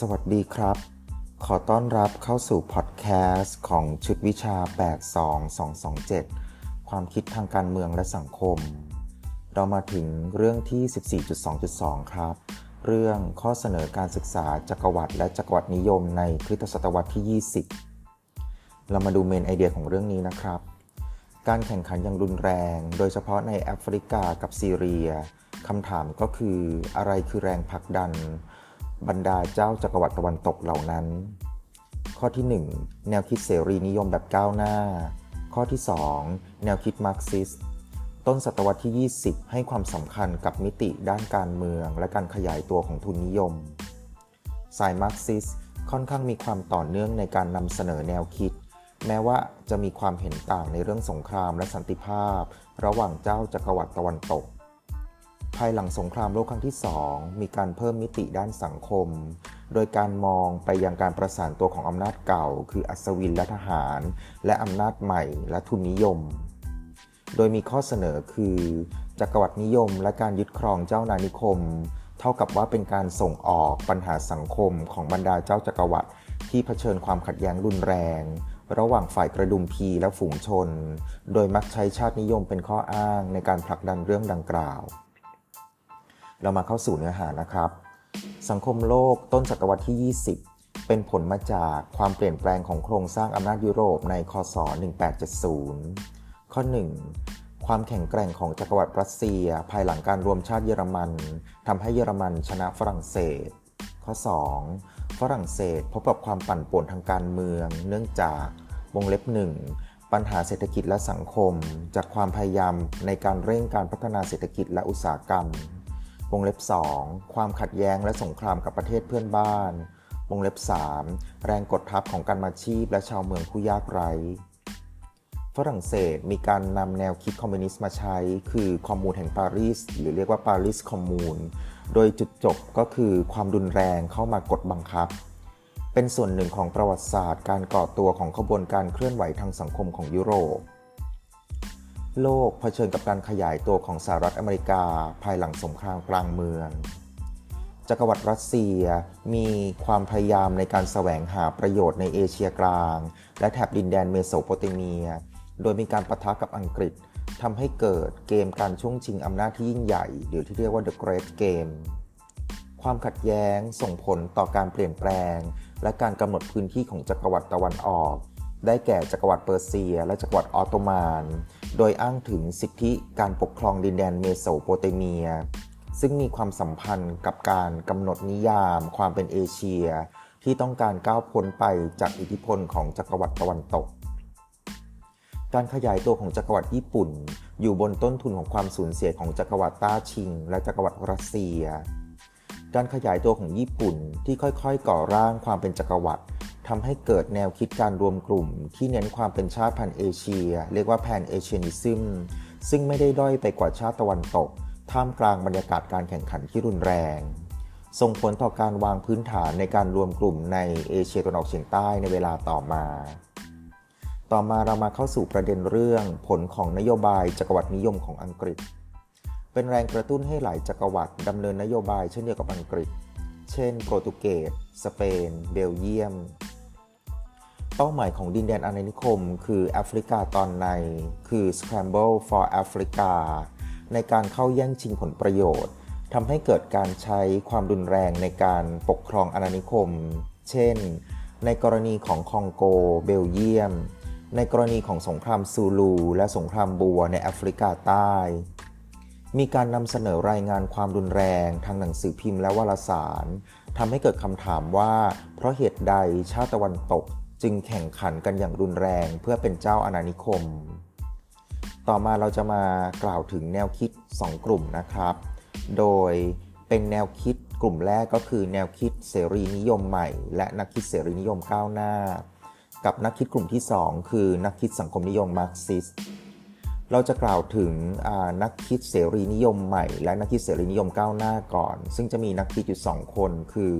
สวัสดีครับ ขอต้อนรับเข้าสู่พอดแคสต์ของชุดวิชา 82227 ความคิดทางการเมืองและสังคม เรามาถึงเรื่องที่ 14.2.2 ครับ เรื่องข้อเสนอการศึกษาจักรวรรดิและจักรวรรดินิยมในคริสตศตวรรษที่ 20 เรามาดูเมนไอเดียของเรื่องนี้นะครับ การแข่งขันอย่างรุนแรง โดยเฉพาะในแอฟริกากับซีเรียคำถามก็คืออะไรคือแรงผลักดัน บรรดาเจ้าจักรวรรดิตะวันตกเหล่านั้น ข้อที่ 1 แนวคิดเสรีนิยมแบบก้าวหน้า ข้อที่ 2 แนวคิดมาร์กซิสต์ต้นศตวรรษที่ 20 ให้ความสำคัญกับมิติด้านการเมือง และการขยายตัวของทุนนิยม สายมาร์กซิสต์ค่อนข้างมีความต่อเนื่องในการนำเสนอแนวคิด แม้ว่าจะมีความเห็นต่างในเรื่องสงครามและสันติภาพ ระหว่างเจ้าจักรวรรดิตะวันตก ภายหลังสงครามโลกครั้งที่สองมีการเพิ่มมิติด้านสังคม โดยการมองไปยังการประสานตัวของอำนาจเก่า คืออัศวินและทหาร และอำนาจใหม่และทุนนิยม โดยมีข้อเสนอคือ จักรวรรดินิยมและการยึดครองเจ้านานิคม เท่ากับว่าเป็นการส่งออกปัญหาสังคมของบรรดาเจ้าจักรวรรดิที่เผชิญความขัดแย้งรุนแรง ระหว่างฝ่ายกระดุมพีและฝูงชน โดยมักใช้ชาตินิยมเป็นข้ออ้างในการผลักดันเรื่องดังกล่าว เรามาเข้าสู่เนื้อหานะครับ สังคมโลกต้นศตวรรษที่ 20 เป็นผลมาจากความเปลี่ยนแปลงของโครงสร้างอำนาจยุโรปในคศ 1870 ข้อ 1 ความแข็งแกร่งของจักรวรรดิรัสเซีย ภายหลังการรวมชาติเยอรมันทำให้เยอรมันชนะฝรั่งเศส ข้อ 2 ฝรั่งเศสพบกับความปั่นป่วนทางการเมือง เนื่องจากวงเล็บหนึ่งปัญหาเศรษฐกิจและสังคม จากความพยายามในการเร่งการพัฒนาเศรษฐกิจและอุตสาหกรรม วงเล็บ 2 ความขัดแย้งและสงครามกับประเทศเพื่อนบ้าน วงเล็บ 3 แรงกดทับของการมาชีพและชาวเมืองผู้ยากไร้ ฝรั่งเศสมีการนำแนวคิดคอมมิวนิสต์มาใช้ คือคอมมูนแห่งปารีส หรือเรียกว่า Paris Commune โดยจุดจบก็คือความรุนแรงเข้ามากดบังคับ เป็นส่วนหนึ่งของประวัติศาสตร์ การก่อตัวของขบวนการเคลื่อนไหวทางสังคมของยุโรป โลกเผชิญกับการขยายตัวของสหรัฐอเมริกาภายหลังสงครามกลางเมือง จักรวรรดิรัสเซียมีความพยายามในการแสวงหาประโยชน์ในเอเชียกลาง และแถบดินแดนเมโสโปเตเมีย โดยมีการปะทะกับอังกฤษทำให้เกิดเกมการช่วงชิงอำนาจที่ยิ่งใหญ่ หรือที่เรียกว่า The Great Game ความขัดแย้งส่งผลต่อการเปลี่ยนแปลง และการกำหนดพื้นที่ของจักรวรรดิตะวันออก ได้แก่จักรวรรดิเปอร์เซีย และจักรวรรดิออตโตมัน โดยอ้างถึงสิทธิการปกครองดินแดนเมโสโปเตเมีย ซึ่งมีความสัมพันธ์กับการกำหนดนิยามความเป็นเอเชีย ที่ต้องการก้าวพ้นไปจากอิทธิพลของจักรวรรดิตะวันตก การขยายตัวของจักรวรรดิญี่ปุ่น อยู่บนต้นทุนของความสูญเสียของจักรวรรดิต้าชิง และจักรวรรดิรัสเซีย การขยายตัวของญี่ปุ่นที่ค่อยๆ ก่อร่างความเป็นจักรวรรดิ ทำให้เกิดแนวคิดการรวมกลุ่ม ที่เน้นความเป็นชาติพันธุ์เอเชีย เรียกว่า Pan-Asianism ซึ่งไม่ได้ด้อยไปกว่าชาติตะวันตก ท่ามกลางบรรยากาศการแข่งขันที่รุนแรง ส่งผลต่อการวางพื้นฐานในการรวมกลุ่มในเอเชียตะวันออกเฉียงใต้ในเวลาต่อมา ต่อมาเรามาเข้าสู่ประเด็นเรื่องผลของนโยบายจักรวรรดินิยมของอังกฤษ เป็นแรงกระตุ้นให้หลายจักรวรรดิดำเนินนโยบายเช่นเดียวกับอังกฤษ เช่น โปรตุเกส สเปน เบลเยียม เป้าหมายของดินแดนอาณานิคม คือแอฟริกาตอนใน คือ Scramble for Africa ในการเข้าแย่งชิงผลประโยชน์ทำให้เกิดการใช้ความรุนแรงในการปกครองอาณานิคม เช่น ในกรณีของคองโก เบลเยียม ในกรณีของสงครามซูลู และสงครามบัวในแอฟริกาใต้ มีการนำเสนอรายงานความรุนแรงทางหนังสือพิมพ์และวารสารทำให้เกิดคำถามว่า เพราะเหตุใดชาติตะวันตก จึงแข่งขันกันอย่างรุนแรงเพื่อเป็นเจ้าอาณานิคม ต่อมาเราจะมากล่าวถึงแนวคิด 2 กลุ่มนะครับ โดยเป็นแนวคิดกลุ่มแรกก็คือแนวคิดเสรีนิยมใหม่ และนักคิดเสรีนิยมก้าวหน้า กับนักคิดกลุ่มที่ 2 คือนักคิดสังคมนิยมมาร์กซิสต์เราจะกล่าวถึงนักคิดเสรีนิยมใหม่ และนักคิดเสรีนิยมก้าวหน้าก่อน ซึ่งจะมีนักคิดอยู่ 2 คนคือ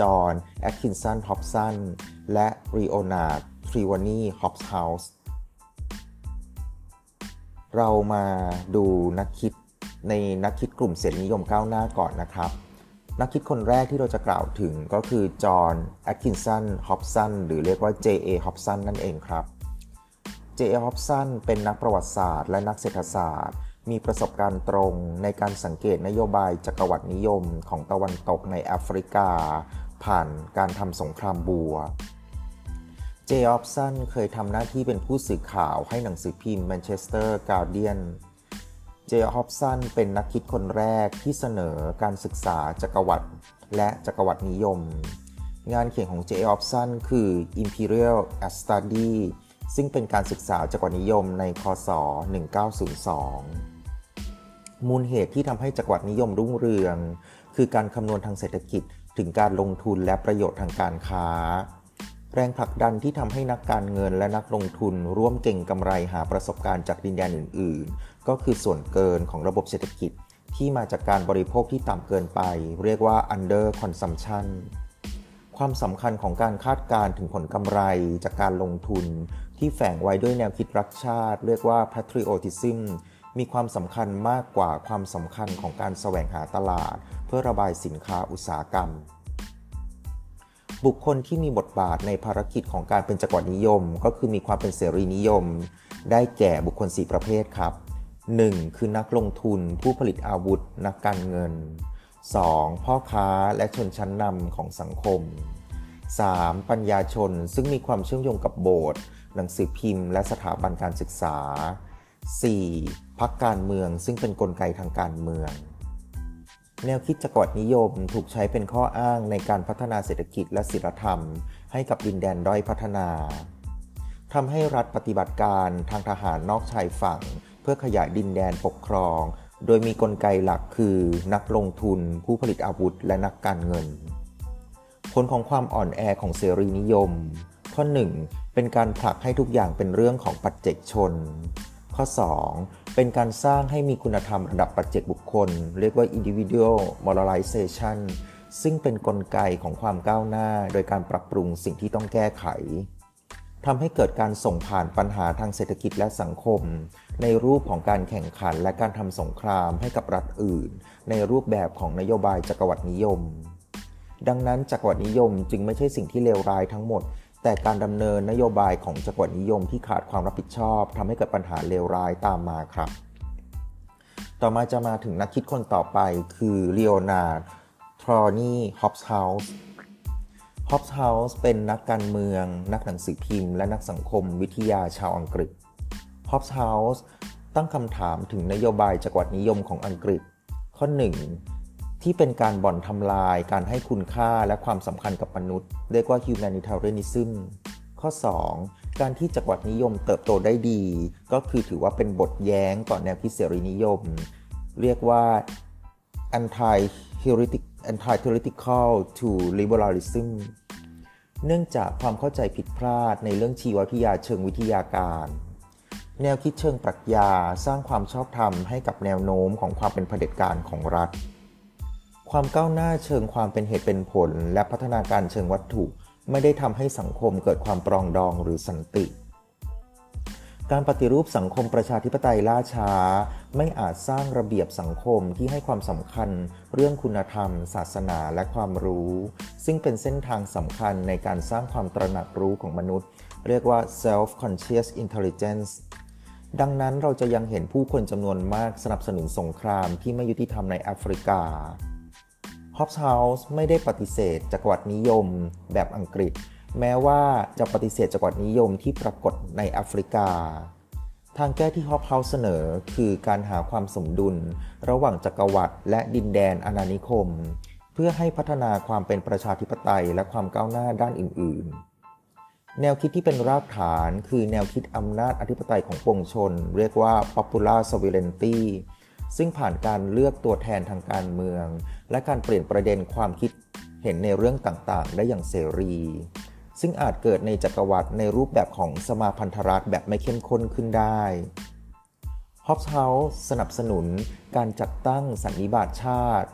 จอห์นแอตคินสันฮอบสันและเลโอนาร์ด เทรลอว์นีฮอบเฮาส์เรามาดูนักคิดในนักคิดกลุ่มเสรีนิยมก้าวหน้าก่อนนะครับ นักคิดคนแรกที่เราจะกล่าวถึงก็คือจอห์นแอตคินสันฮอบสันหรือเรียกว่า J.A. ฮอบสันนั่นเองครับ J.A. ฮอบสันเป็นนักประวัติศาสตร์และนักเศรษฐศาสตร์ มีประสบการณ์ตรงในการสังเกตนโยบายจักรวรรดินิยมของตะวันตกในแอฟริกา ผ่านการทำสงครามบัว ร์ J.A. ฮอบสันเคยทำหน้าที่เป็นผู้สื่อข่าวให้หนังสือพิมพ์แมนเชสเตอร์การเดียน J.A. ฮอบสันเป็นนักคิดคนแรกที่เสนอการศึกษาจักรวรรดิและจักรวรรดินิยม งานเขียนของ J.A. ฮอบสันคือ Imperialism: a Study ซึ่งเป็นการศึกษาจักรวรรดินิยมในคศ 1902 มูลเหตุที่ทำให้จักรวรรดินิยมรุ่งเรือง คือการคำนวณทางเศรษฐกิจถึงการลงทุนและประโยชน์ทางการค้า แรงผลักดันที่ทำให้นักการเงินและนักลงทุนร่วมเก่งกำไรหาประสบการณ์จากดินแดนอื่น ๆ ก็คือส่วนเกินของระบบเศรษฐกิจที่มาจากการบริโภคที่ต่ำเกินไป เรียกว่า under consumption ความสำคัญของการคาดการถึงผลกำไรจากการลงทุน ที่แฝงไว้ด้วยแนวคิดรักชาติ เรียกว่า patriotism มีความสำคัญมากกว่าความสำคัญของการแสวงหาตลาด เพื่อระบายสินค้าอุตสาหกรรม บุคคลที่มีบทบาทในภารกิจของการเป็นจักรวรรดินิยม ก็คือมีความเป็นเสรีนิยม ได้แก่บุคคล 4 ประเภทครับ 1. คือนักลงทุนผู้ผลิตอาวุธ นักการเงิน 2. พ่อค้าและชนชั้นนำของสังคม 3. ปัญญาชนซึ่งมีความเชื่อมโยงกับโบสถ์หนังสือพิมพ์ และสถาบันการศึกษา 4. พักการเมืองซึ่งเป็นนกลไกทางการเมือง แนวคิดจักรวรรดินิยมถูกใช้เป็นข้ออ้างในการพัฒนาเศรษฐกิจและศิลธรรม ให้กับดินแดนด้อยพัฒนาทำให้รัฐปฏิบัติการทางทหารนอกชายฝั่ง เพื่อขยายดินแดนปกครอง โดยมีกลไกหลักคือนักลงทุน ผู้ผลิตอาวุธ และนักการเงิน ผลของความอ่อนแอของเสรีนิยม ข้อ 1 เป็นการผลักให้ทุกอย่างเป็นเรื่องของปัจเจกชน ข้อ 2 เป็นการสร้างให้มีคุณธรรมระดับปัจเจกบุคคล เรียกว่า individual moralization ซึ่งเป็นนกลไกของความก้าวหน้า โดยการปรับปรุงสิ่งที่ต้องแก้ไขทำให้เกิดการส่งผ่านปัญหาทางเศรษฐกิจและสังคม ในรูปของการแข่งขันและการทำสงครามให้กับรัฐอื่น ในรูปแบบของนโยบายจักรวรรดินิยม ดังนั้นจักรวรรดินิยมจึงไม่ใช่สิ่งที่เลวร้ายทั้งหมด แต่การดำเนินนโยบายของจักรวรรดินิยมที่ขาดความรับผิดชอบทำให้เกิดปัญหาเลวร้ายตามมาครับ ต่อมาจะมาถึงนักคิดคนต่อไปคือเลโอนาร์ด เทรลอว์นีฮอบเฮาส์ฮอบเฮาส์เป็นนักการเมือง นักหนังสือพิมพ์ และนักสังคมวิทยาชาวอังกฤษฮอปส์เฮาส์ตั้งคำถามถึงนโยบายจักรวรรดินิยมของอังกฤษ ข้อ 1 ที่เป็นการบ่อนทำลาย การให้คุณค่าและความสำคัญกับมนุษย์ เรียกว่า humanitarianism ข้อ 2 การที่จักรวรรดินิยมเติบโตได้ดี ก็คือถือว่าเป็นบทแย้งต่อแนวคิดเสรีนิยม เรียกว่า anti antithetical to liberalism เนื่องจากความเข้าใจผิดพลาดในเรื่องชีววิทยาเชิงวิทยาการ แนวคิดเชิงปรัชญาสร้างความชอบธรรมให้กับแนวโน้มของความเป็นเผด็จการของรัฐ ความก้าวหน้าเชิงความเป็นเหตุเป็นผล และพัฒนาการเชิงวัตถุ ไม่ได้ทำให้สังคมเกิดความปรองดองหรือสันติ การปฏิรูปสังคมประชาธิปไตยล่าช้า ไม่อาจสร้างระเบียบสังคมที่ให้ความสำคัญ เรื่องคุณธรรม ศาสนาและความรู้ ซึ่งเป็นเส้นทางสำคัญในการสร้างความตระหนักรู้ของมนุษย์ เรียกว่า self conscious intelligence ดังนั้นเราจะยังเห็นผู้คนจำนวนมากสนับสนุนสงครามที่ไม่ยุติธรรมในแอฟริกา ฮอปส์เฮาส์ไม่ได้ปฏิเสธจักรวรรดินิยมแบบอังกฤษ แม้ว่าจะปฏิเสธจักรวรรดินิยมที่ปรากฏในแอฟริกา ทางแก้ที่ฮอบเฮาส์เสนอคือการหาความสมดุล ระหว่างจักรวรรดิและดินแดนอาณานิคม เพื่อให้พัฒนาความเป็นประชาธิปไตยและความก้าวหน้าด้านอื่น ๆ แนวคิดที่เป็นรากฐานคือแนวคิดอำนาจอธิปไตยของปวงชน เรียกว่า popular sovereignty ซึ่งผ่านการเลือกตัวแทนทางการเมือง และการเปลี่ยนประเด็นความคิดเห็นในเรื่องต่างๆ ได้อย่างเสรี ซึ่งอาจเกิดในจักรวรรดิในรูปแบบของสมาพันธรัฐแบบไม่เข้มข้นขึ้นได้ฮอปส์เฮาส์สนับสนุนการจัดตั้งสันนิบาตชาติ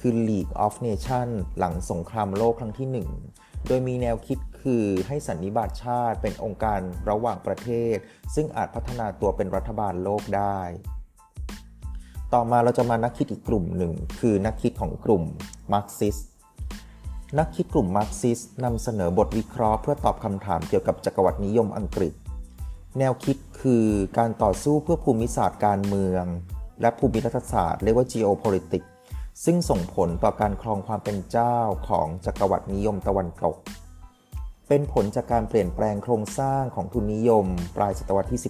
คือ League of Nations หลังสงครามโลกครั้งที่ 1 โดยมีแนวคิดคือให้สันนิบาตชาติเป็นองค์การระหว่างประเทศ ซึ่งอาจพัฒนาตัวเป็นรัฐบาลโลกได้ ต่อมาเราจะมานักคิดอีกกลุ่มหนึ่ง คือนักคิดของกลุ่มมาร์กซิสต์ นักคิดกลุ่มมาร์กซิสต์นำเสนอบทวิเคราะห์เพื่อตอบคำถามเกี่ยวกับจักรวรรดินิยมอังกฤษ แนวคิดคือการต่อสู้เพื่อภูมิศาสตร์การเมือง และภูมิรัฐศาสตร์เรียกว่า geopolitics ซึ่งส่งผลต่อการครองความเป็นเจ้าของจักรวรรดินิยมตะวันตก เป็นผลจากการเปลี่ยนแปลงโครงสร้างของทุนนิยม ปลายศตวรรษที่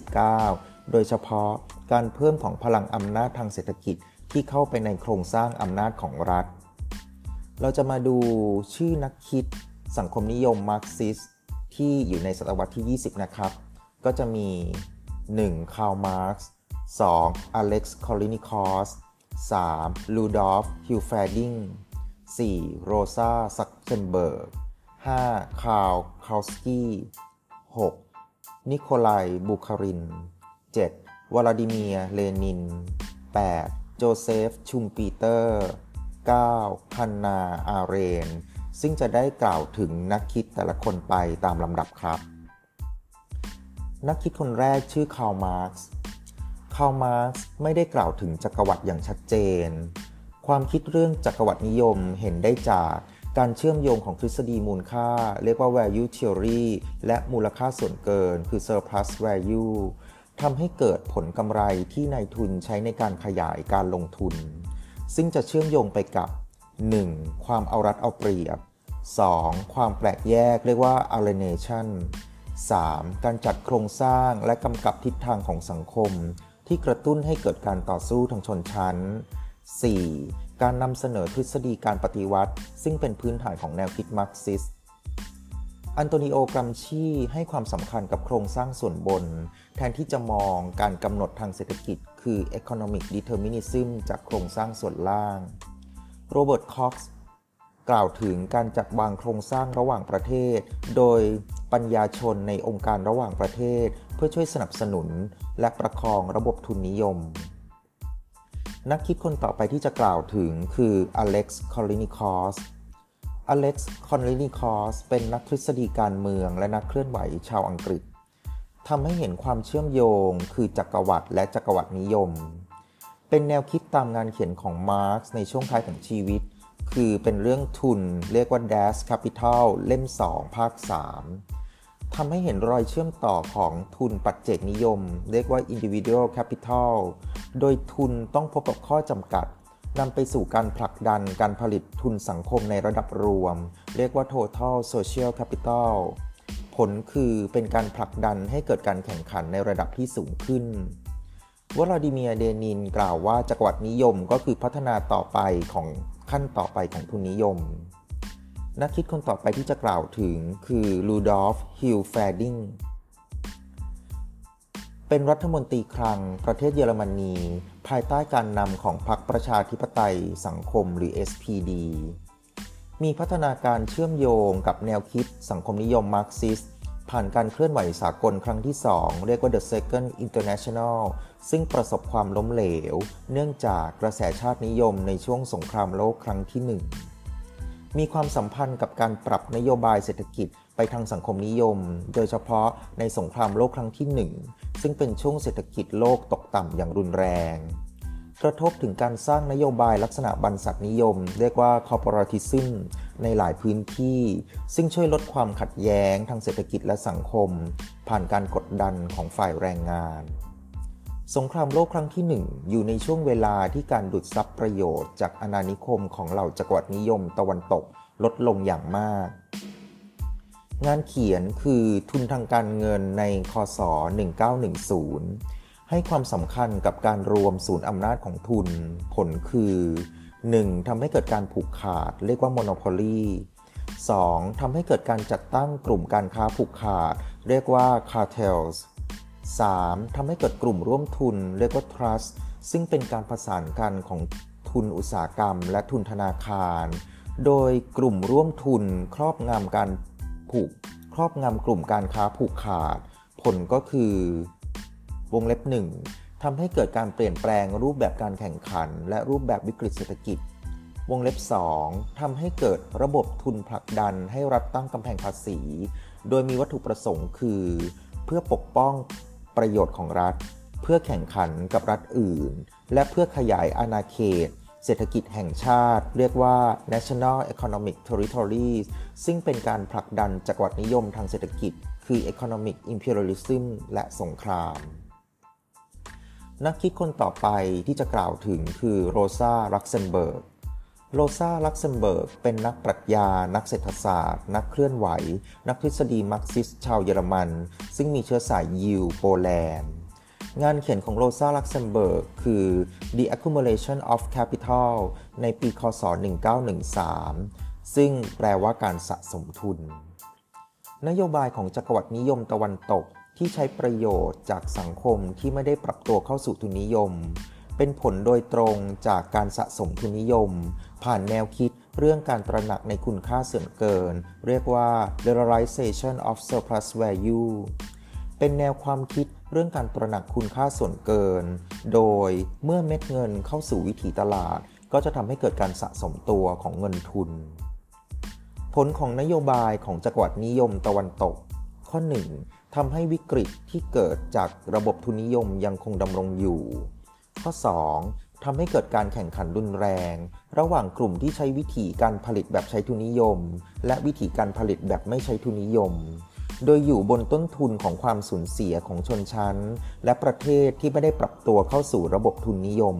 19 โดยเฉพาะ การเพิ่มของพลังอำนาจทางเศรษฐกิจที่เข้าไปในโครงสร้างอำนาจของรัฐ เราจะมาดูชื่อนักคิดสังคมนิยมมาร์กซิสต์ที่อยู่ในศตวรรษที่ 20 นะครับ ก็จะมี 1. คาร์ลมาร์กซ์ 2. อเล็กซ์ คอลินิคอส 3. รูดอล์ฟ ฮิลเฟอร์ดิง 4. โรซา ลักเซมเบิร์ก 5. คาร์ลคาสกี้ 6. นิโคลายบูคาริน 7. วลาดิเมียเลนิน 8. โจเซฟ ชุมปีเตอร์ 9. ฮันนา อาเรนท์ ซึ่งจะได้กล่าวถึงนักคิดแต่ละคนไปตามลำดับครับ นักคิดคนแรกชื่อคาร์ลมาร์กซ์คาร์ลมาร์กซ์ไม่ได้กล่าวถึงจักรวรรดิอย่างชัดเจน ความคิดเรื่องจักรวรรดินิยมเห็นได้จากการเชื่อมโยงของทฤษฎีมูลค่า เรียกว่า value theory และมูลค่าส่วนเกิน คือ surplus value ทำให้เกิดผลกำไรที่นายทุนใช้ในการขยายการลงทุน ซึ่งจะเชื่อมโยงไปกับ 1. ความเอารัดเอาเปรียบ 2. ความแปลกแยกเรียกว่า alienation 3. การจัดโครงสร้างและกำกับทิศทางของสังคม ที่กระตุ้นให้เกิดการต่อสู้ทางชนชั้น 4. การนำเสนอทฤษฎีการปฏิวัติ ซึ่งเป็นพื้นฐานของแนวคิดมาร์กซิสต์ อันโตนิโอกรัมชีให้ความสำคัญกับโครงสร้างส่วนบน แทนที่จะมองการกำหนดทางเศรษฐกิจ คือ economic determinism จากโครงสร้างส่วนล่าง โรเบิร์ต คอกซ์กล่าวถึงการจัดวางโครงสร้างระหว่างประเทศ โดยปัญญาชนในองค์การระหว่างประเทศ เพื่อช่วยสนับสนุน และประคองระบบทุนนิยม นักคิดคนต่อไปที่จะกล่าวถึงคืออเล็กซ์ คอลินิคอส อเล็กซ์คอลินิคอสเป็นนักทฤษฎีการเมืองและนักเคลื่อนไหวชาวอังกฤษทำให้เห็นความเชื่อมโยง คือจักรวรรดิและจักรวรรดินิยม เป็นแนวคิดตามงานเขียนของมาร์กซ์ในช่วงท้ายของชีวิต คือเป็นเรื่องทุนเรียกว่า Das Kapital เล่ม 2 ภาค 3ทำให้เห็นรอยเชื่อมต่อของทุนปัจเจกนิยม เรียกว่า Individual Capital โดยทุนต้องพบกับข้อจำกัด นำไปสู่การผลักดันการผลิตทุนสังคมในระดับรวม เรียกว่า total social capital ผลคือเป็นการผลักดันให้เกิดการแข่งขันในระดับที่สูงขึ้นวลาดิเมียเดนินกล่าวว่าจักรวรรดินิยมก็คือพัฒนาต่อไปของขั้นต่อไปของทุนนิยม นักคิดคนต่อไปที่จะกล่าวถึงคือลูดอฟฮิลแฟดิง เป็นรัฐมนตรีคลังประเทศเยอรมนี ภายใต้การนำของพรรคประชาธิปไตยสังคมหรือ SPD มีพัฒนาการเชื่อมโยงกับแนวคิดสังคมนิยมมาร์กซิสต์ผ่านการเคลื่อนไหวสากลครั้งที่ 2 เรียกว่า The Second International ซึ่งประสบความล้มเหลว เนื่องจากกระแสชาตินิยมในช่วงสงครามโลกครั้งที่ 1 มีความสัมพันธ์กับการปรับนโยบายเศรษฐกิจ ทางสังคมนิยม โดยเฉพาะในสงครามโลกครั้งที่ 1 ซึ่งเป็นช่วงเศรษฐกิจโลกตกต่ำอย่างรุนแรง กระทบถึงการสร้างนโยบายลักษณะบรรษัทนิยม เรียกว่า corporatism ในหลายพื้นที่ ซึ่งช่วยลดความขัดแย้งทางเศรษฐกิจและสังคม ผ่านการกดดันของฝ่ายแรงงานสงครามโลกครั้งที่ 1 อยู่ในช่วงเวลาที่การดูดซับประโยชน์จากอาณานิคมของเหล่าจักรวรรดินิยมตะวันตกลดลงอย่างมาก งานเขียนคือทุนทางการเงินในคศ 1910 ให้ความสำคัญกับการรวมศูนย์อำนาจของทุน ผลคือ 1. ทำให้เกิดการผูกขาด เรียกว่า monopoly 2. ทำให้เกิดการจัดตั้งกลุ่มการค้าผูกขาด เรียกว่า cartels 3. ทำให้เกิดกลุ่มร่วมทุน เรียกว่า trust ซึ่งเป็นการผสานกันของทุนอุตสาหกรรม และทุนธนาคาร โดยกลุ่มร่วมทุนครอบงำการ ผูกครอบงำกลุ่มการค้าผูกขาด ผลก็คือวงเล็บหนึ่งทำให้เกิดการเปลี่ยนแปลงรูปแบบการแข่งขัน และรูปแบบวิกฤตเศรษฐกิจ วงเล็บ 2ทำให้เกิดระบบทุนผลักดันให้รัฐตั้งกำแพงภาษี โดยมีวัตถุประสงค์คือ เพื่อปกป้องประโยชน์ของรัฐ เพื่อแข่งขันกับรัฐอื่น และเพื่อขยายอาณาเขต เศรษฐกิจแห่งชาติ เรียกว่า National Economic Territories ซึ่งเป็นการผลักดันจักรวรรดินิยมทางเศรษฐกิจ คือ Economic Imperialism และสงคราม นักคิดคนต่อไปที่จะกล่าวถึงคือโรซาลักเซมเบิร์กโรซาลักเซมเบิร์กเป็นนักปรัชญา นักเศรษฐศาสตร์ นักเคลื่อนไหว นักทฤษฎีมาร์กซิสต์ชาวเยอรมัน ซึ่งมีเชื้อสายยิวโปแลนด์ งานเขียนของโรซาลักเซมเบิร์กคือ The Accumulation of Capital ในปีคศ 1913 ซึ่งแปลว่าการสะสมทุน นโยบายของจักรวรรดินิยมตะวันตกที่ใช้ประโยชน์จากสังคมที่ไม่ได้ปรับตัวเข้าสู่ทุนนิยม เป็นผลโดยตรงจากการสะสมทุนนิยม ผ่านแนวคิดเรื่องการตระหนักในคุณค่าส่วนเกิน เรียกว่า valorization of surplus value เป็นแนวความคิดเรื่องการตระหนักคุณค่าส่วนเกิน โดยเมื่อเม็ดเงินเข้าสู่วิถีตลาด ก็จะทำให้เกิดการสะสมตัวของเงินทุน ผลของนโยบายของจักรวรรดินิยมตะวันตก ข้อ 1. ทำให้วิกฤตที่เกิดจากระบบทุนนิยมยังคงดำรงอยู่ ข้อ 2. ทำให้เกิดการแข่งขันรุนแรง ระหว่างกลุ่มที่ใช้วิธีการผลิตแบบใช้ทุนนิยม และวิธีการผลิตแบบไม่ใช้ทุนนิยม โดยอยู่บนต้นทุนของความสูญเสียของชนชั้น และประเทศที่ไม่ได้ปรับตัวเข้าสู่ระบบทุนนิยม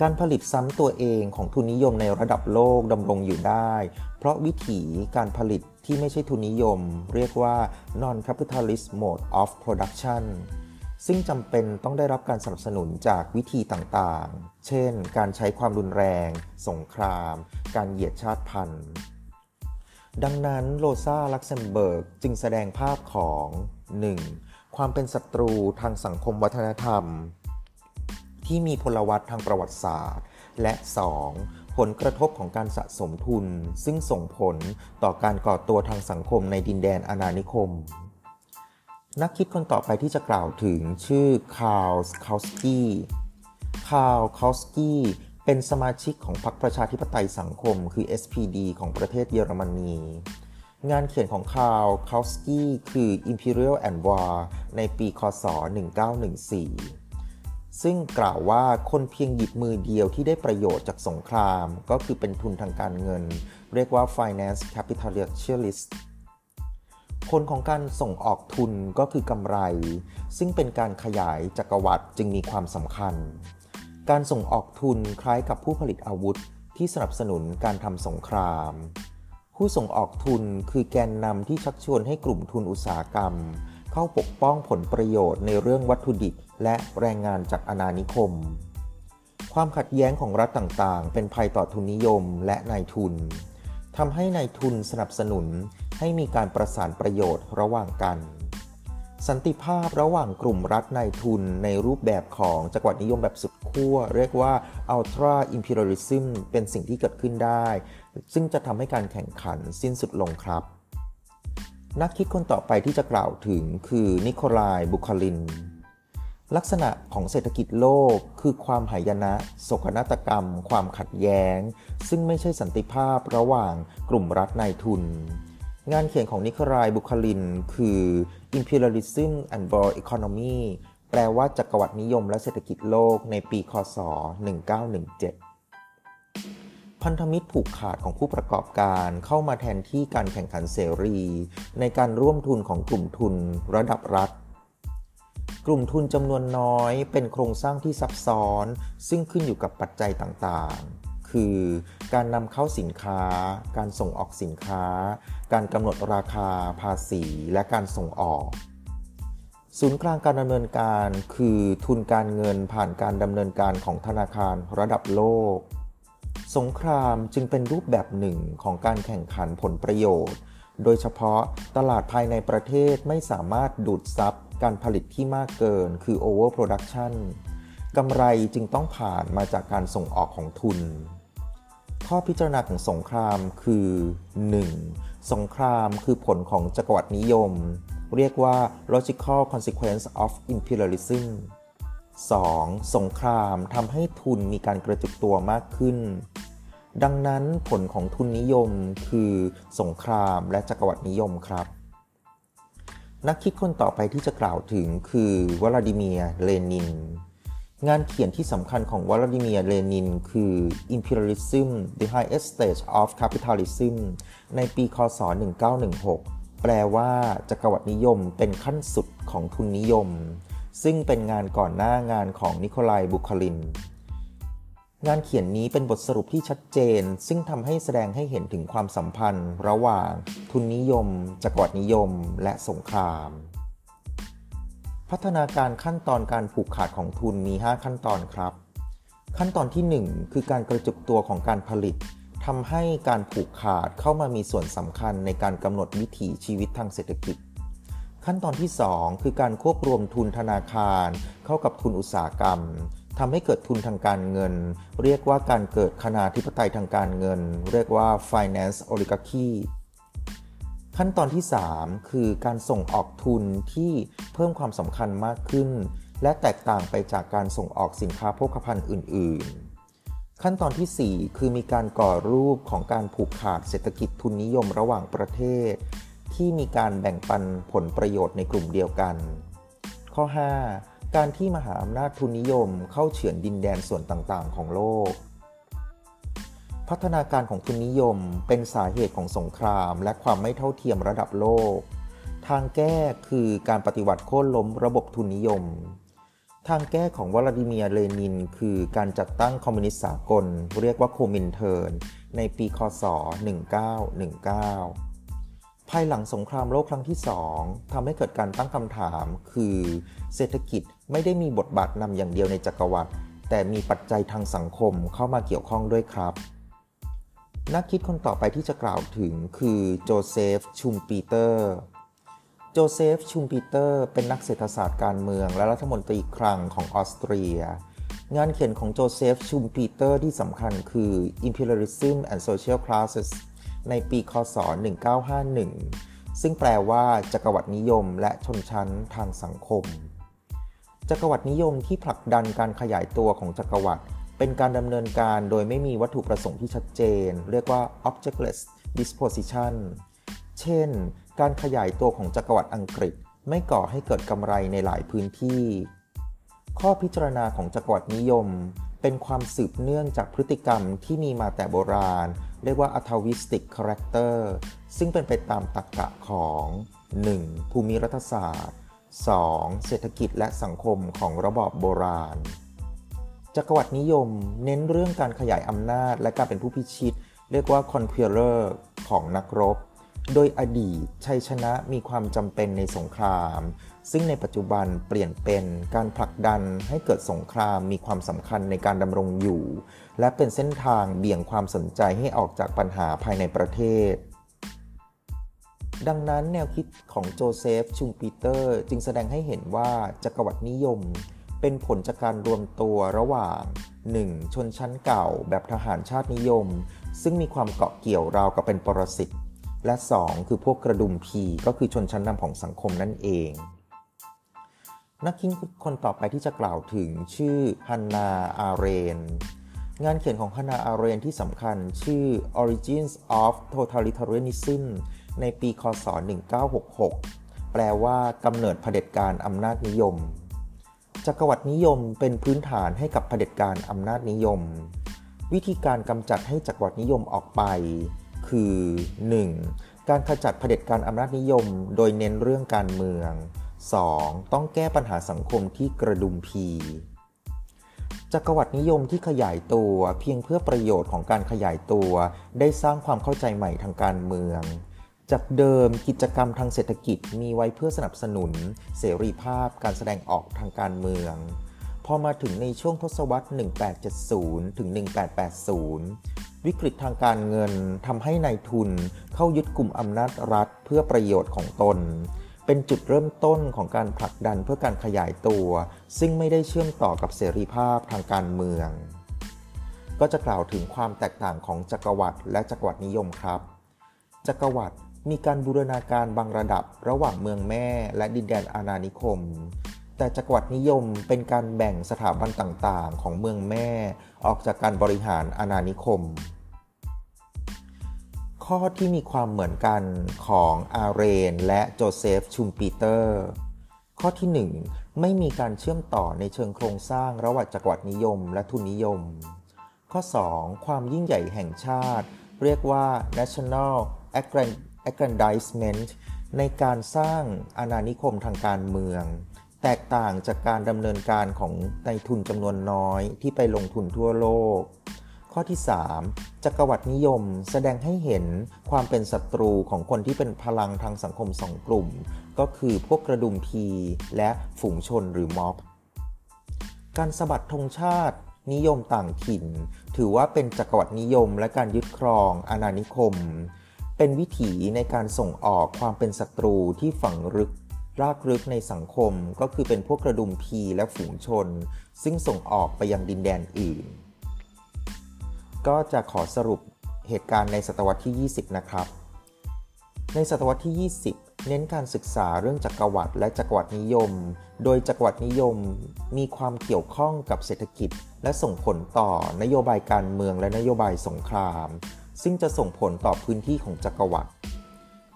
การผลิตซ้ำตัวเองของทุนนิยมในระดับโลกดำรงอยู่ได้ เพราะวิถีการผลิตที่ไม่ใช่ทุนนิยม เรียกว่า non capitalist mode of production ซึ่งจำเป็นต้องได้รับการสนับสนุนจากวิธีต่างๆ เช่น การใช้ความรุนแรง สงคราม การเหยียดชาติพันธุ์ ดังนั้นโรซาลักเซมเบิร์กจึงแสดงภาพของ 1. ความเป็นศัตรูทางสังคมวัฒนธรรม ที่มีพลวัตทางประวัติศาสตร์ และ 2. ผลกระทบของการสะสมทุน ซึ่งส่งผลต่อการก่อตัวทางสังคมในดินแดนอาณานิคม นักคิดคนต่อไปที่จะกล่าวถึงชื่อคาร์ลคาสกี้คาร์ลคาสกี้ เป็นสมาชิกของพรรคประชาธิปไตยสังคม คือ SPD ของประเทศเยอรมนี งานเขียนของคาร์ลคาสกี้คือ Imperialism and War ในปีคศ 1914 ซึ่งกล่าวว่าคนเพียงหยิบมือเดียวที่ได้ประโยชน์จากสงคราม ก็คือเป็นทุนทางการเงิน เรียกว่า finance capitalist ผลของการส่งออกทุนก็คือกำไร ซึ่งเป็นการขยายจักรวรรดิจึงมีความสำคัญ การส่งออกทุนคล้ายกับผู้ผลิตอาวุธที่สนับสนุนการทำสงคราม ผู้ส่งออกทุนคือแกนนำที่ชักชวนให้กลุ่มทุนอุตสาหกรรม เข้าปกป้องผลประโยชน์ในเรื่องวัตถุดิบและแรงงานจากอาณานิคม ความขัดแย้งของรัฐต่างๆ เป็นภัยต่อทุนนิยมและนายทุนทำให้นายทุนสนับสนุนให้มีการประสานประโยชน์ระหว่างกัน สันติภาพระหว่างกลุ่มรัฐนายทุนในรูปแบบของจักรวรรดินิยมแบบสุดขั้วเรียกว่า ultra imperialism เป็นสิ่งที่เกิดขึ้นได้ ซึ่งจะทำให้การแข่งขันสิ้นสุดลงครับ นักคิดคนต่อไปที่จะกล่าวถึงคือนิโคลายบุคลิน ลักษณะของเศรษฐกิจโลกคือความหายนะโศกนาฏกรรม ความขัดแย้ง ซึ่งไม่ใช่สันติภาพระหว่างกลุ่มรัฐนายทุน งานเขียนของนิครายบุคลิน คือ Imperialism and World Economy แปลว่าจักรวรรดินิยมและเศรษฐกิจโลกในปี คศ 1917 พันธมิตรผูกขาดของผู้ประกอบการเข้ามาแทนที่การแข่งขันเสรี ในการร่วมทุนของกลุ่มทุนระดับรัฐ กลุ่มทุนจำนวนน้อยเป็นโครงสร้างที่ซับซ้อน ซึ่งขึ้นอยู่กับปัจจัยต่างๆ คือการนำเข้าสินค้า การส่งออกสินค้า การกำหนดราคา ภาษี และการส่งออก ศูนย์กลางการดำเนินการคือทุนการเงินผ่านการดำเนินการของธนาคารระดับโลก สงครามจึงเป็นรูปแบบหนึ่งของการแข่งขันผลประโยชน์ โดยเฉพาะตลาดภายในประเทศไม่สามารถดูดซับการผลิตที่มากเกินคือ overproduction กำไรจึงต้องผ่านมาจากการส่งออกของทุน ข้อพิจารณาของสงครามคือ 1. สงครามคือผลของจักรวรรดินิยม เรียกว่า logical consequence of imperialism 2. สงครามทำให้ทุนมีการกระจุกตัวมากขึ้น ดังนั้นผลของทุนนิยมคือสงครามและจักรวรรดินิยมครับ นักคิดคนต่อไปที่จะกล่าวถึงคือวลาดิเมียร์เลนิน งานเขียนที่สำคัญของวลาดิเมียร์เลนิน คือ Imperialism the Highest Stage of Capitalism ในปีคศ 1916 แปลว่าจักรวรรดินิยมเป็นขั้นสุดของทุนนิยม ซึ่งเป็นงานก่อนหน้างานของนิโคลายบุคลิน งานเขียนนี้เป็นบทสรุปที่ชัดเจน ซึ่งทำให้แสดงให้เห็นถึงความสัมพันธ์ ระหว่างทุนนิยม จักรวรรดินิยม และสงคราม พัฒนาการขั้นตอนการผูกขาดของทุนมี 5 ขั้นตอนครับ ขั้นตอนที่ 1 คือการกระจุกตัวของการผลิตทำให้การผูกขาดเข้ามามีส่วนสำคัญในการกำหนดวิถีชีวิตทางเศรษฐกิจ ขั้นตอนที่ 2 คือการควบรวมทุนธนาคาร เข้ากับทุนอุตสาหกรรมทำให้เกิดทุนทางการเงิน เรียกว่าการเกิดคณาธิปไตยทางการเงิน เรียกว่า finance oligarchy ขั้นตอนที่ 3 คือการส่งออกทุนที่เพิ่มความสำคัญมากขึ้น และแตกต่างไปจากการส่งออกสินค้าโภคภัณฑ์อื่น ๆ ขั้นตอนที่ 4 คือมีการก่อรูปของการผูกขาดเศรษฐกิจทุนนิยมระหว่างประเทศ ที่มีการแบ่งปันผลประโยชน์ในกลุ่มเดียวกัน ข้อ 5 การที่มหาอำนาจทุนนิยมเข้าเฉือนดินแดนส่วนต่างๆ ของโลก พัฒนาการของทุนนิยมเป็นสาเหตุของสงคราม และความไม่เท่าเทียมระดับโลก ทางแก้คือการปฏิวัติโค่นล้มระบบทุนนิยม ทางแก้ของวลาดิเมียร์เลนิน คือการจัดตั้งคอมมิวนิสต์สากล เรียกว่าโคมินเทิร์นในปีคศ 1919 ภายหลังสงครามโลกครั้งที่สองทำให้เกิดการตั้งคำถาม คือเศรษฐกิจไม่ได้มีบทบาทนำอย่างเดียวในจักรวรรดิแต่มีปัจจัยทางสังคมเข้ามาเกี่ยวข้องด้วยครับ นักคิดคนต่อไปที่จะกล่าวถึงคือโจเซฟชุมปีเตอร์ โจเซฟชุมปีเตอร์เป็นนักเศรษฐศาสตร์การเมือง และรัฐมนตรีคลังของออสเตรีย งานเขียนของโจเซฟชุมปีเตอร์ที่สำคัญคือ Imperialism and Social Classes ในปีคศ 1951 ซึ่งแปลว่าจักรวรรดินิยมและชนชั้นทางสังคม จักรวรรดินิยมที่ผลักดันการขยายตัวของจักรวรรดิ เป็นการดำเนินการโดยไม่มีวัตถุประสงค์ที่ชัดเจน เรียกว่า objectless disposition เช่น การขยายตัวของจักรวรรดิอังกฤษ ไม่ก่อให้เกิดกำไรในหลายพื้นที่ ข้อพิจารณาของจักรวรรดินิยม เป็นความสืบเนื่องจากพฤติกรรมที่มีมาแต่โบราณ เรียกว่า atavistic character ซึ่งเป็นไปตามตรรกะของ 1. ภูมิรัฐศาสตร์ 2. เศรษฐกิจและสังคมของระบอบโบราณ จักรวรรดินิยม เน้นเรื่องการขยายอำนาจ และการเป็นผู้พิชิต เรียกว่า conqueror ของนักรบ โดยอดีตชัยชนะมีความจำเป็นในสงคราม ซึ่งในปัจจุบันเปลี่ยนเป็นการผลักดันให้เกิดสงครามมีความสำคัญในการดำรงอยู่ และเป็นเส้นทางเบี่ยงความสนใจให้ออกจากปัญหาภายในประเทศดังนั้นแนวคิดของโจเซฟ ชุมปีเตอร์ จึงแสดงให้เห็นว่าจักรวรรดินิยม เป็นผลจากการรวมตัวระหว่าง 1. ชนชั้นเก่าแบบทหารชาตินิยม ซึ่งมีความเกาะเกี่ยวราวกับเป็นปรสิต และ 2. คือพวกกระดุมพีก็คือชนชั้นนำของสังคมนั่นเอง นักคิดคนต่อไปที่จะกล่าวถึงชื่อฮันนาอาเรน งานเขียนของฮันนาอาเรนที่สำคัญชื่อ Origins of Totalitarianism ในปี คศ 1966 แปลว่ากำเนิดเผด็จการอำนาจนิยม จักรวรรดินิยมเป็นพื้นฐานให้กับเผด็จการอำนาจนิยม วิธีการกำจัดให้จักรวรรดินิยมออกไป คือ 1. การขจัดเผด็จการอำนาจนิยม โดยเน้นเรื่องการเมือง 2. ต้องแก้ปัญหาสังคมที่กระดุมพีจักรวรรดินิยมที่ขยายตัวเพียงเพื่อประโยชน์ของการขยายตัว ได้สร้างความเข้าใจใหม่ทางการเมือง จากเดิมกิจกรรมทางเศรษฐกิจมีไว้เพื่อสนับสนุน เสรีภาพการแสดงออกทางการเมือง พอมาถึงในช่วงทศวรรษ 1870 ถึง 1880 วิกฤตทางการเงินทำให้ในายทุนเข้ายึดกลุ่มอำนาจรัฐเพื่อประโยชน์ของตน เป็นจุดเริ่มต้นของการผลักดันเพื่อการขยายตัว ซึ่งไม่ได้เชื่อมต่อกับเสรีภาพทางการเมือง ก็จะกล่าวถึงความแตกต่างของจักรวรรดิและจักรวรรดินิยมครับ จักรวรรดิ มีการบูรณาการบางระดับระหว่างเมืองแม่และดินแดนอาณานิคม แต่จักรวรรดินิยมเป็นการแบ่งสถาบันต่างๆ ของเมืองแม่ออกจากการบริหารอาณานิคม ข้อที่มีความเหมือนกันของอาเรนและโจเซฟชุมปีเตอร์ ข้อที่ 1 ไม่มีการเชื่อมต่อในเชิงโครงสร้างระหว่างจักรวรรดินิยมและทุนนิยม ข้อ 2 ความยิ่งใหญ่แห่งชาติ เรียกว่า national aggrandizement ในการสร้างอาณานิคมทางการเมือง แตกต่างจากการดำเนินการของในทุนจำนวนน้อยที่ไปลงทุนทั่วโลก ข้อที่ 3 จักรวรรดินิยมแสดงให้เห็นความเป็นศัตรูของคนที่เป็นพลังทางสังคมสองกลุ่ม ก็คือพวกกระดุมพีและฝูงชนหรือม็อบ การสะบัดธงชาตินิยมต่างถิ่น ถือว่าเป็นจักรวรรดินิยมและการยึดครองอาณานิคม เป็นวิถีในการส่งออกความเป็นศัตรูที่ฝังลึกรากลึกในสังคมก็คือเป็นพวกกระดุมพีและฝูงชน ซึ่งส่งออกไปยังดินแดนอื่น ก็จะขอสรุปเหตุการณ์ในศตวรรษที่ 20 นะครับ ในศตวรรษที่ 20 เน้นการศึกษาเรื่องจักรวรรดิและจักรวรรดินิยม โดยจักรวรรดินิยมมีความเกี่ยวข้องกับเศรษฐกิจ และส่งผลต่อนโยบายการเมืองและนโยบายสงคราม ซึ่งจะส่งผลต่อพื้นที่ของจักรวรรดิ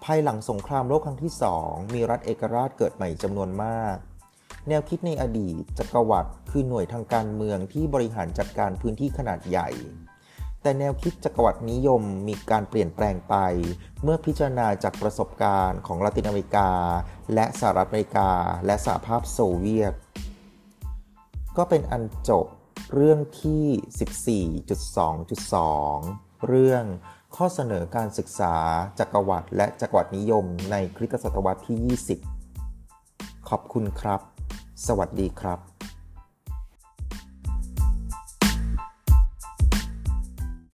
ภายหลังสงครามโลกครั้งที่สองมีรัฐเอกราชเกิดใหม่จำนวนมาก แนวคิดในอดีตจักรวรรดิคือหน่วยทางการเมืองที่บริหารจัดการพื้นที่ขนาดใหญ่ แต่แนวคิดจักรวรรดินิยมมีการเปลี่ยนแปลงไป เมื่อพิจารณาจากประสบการณ์ของลาตินอเมริกา และสหรัฐอเมริกา และสหภาพโซเวียต ก็เป็นอันจบเรื่องที่ 14.2.2 เรื่อง ข้อเสนอการศึกษาจักรวรรดิและจักรวรรดินิยมในคริสตศตวรรษที่ 20 ขอบคุณครับ สวัสดีครับ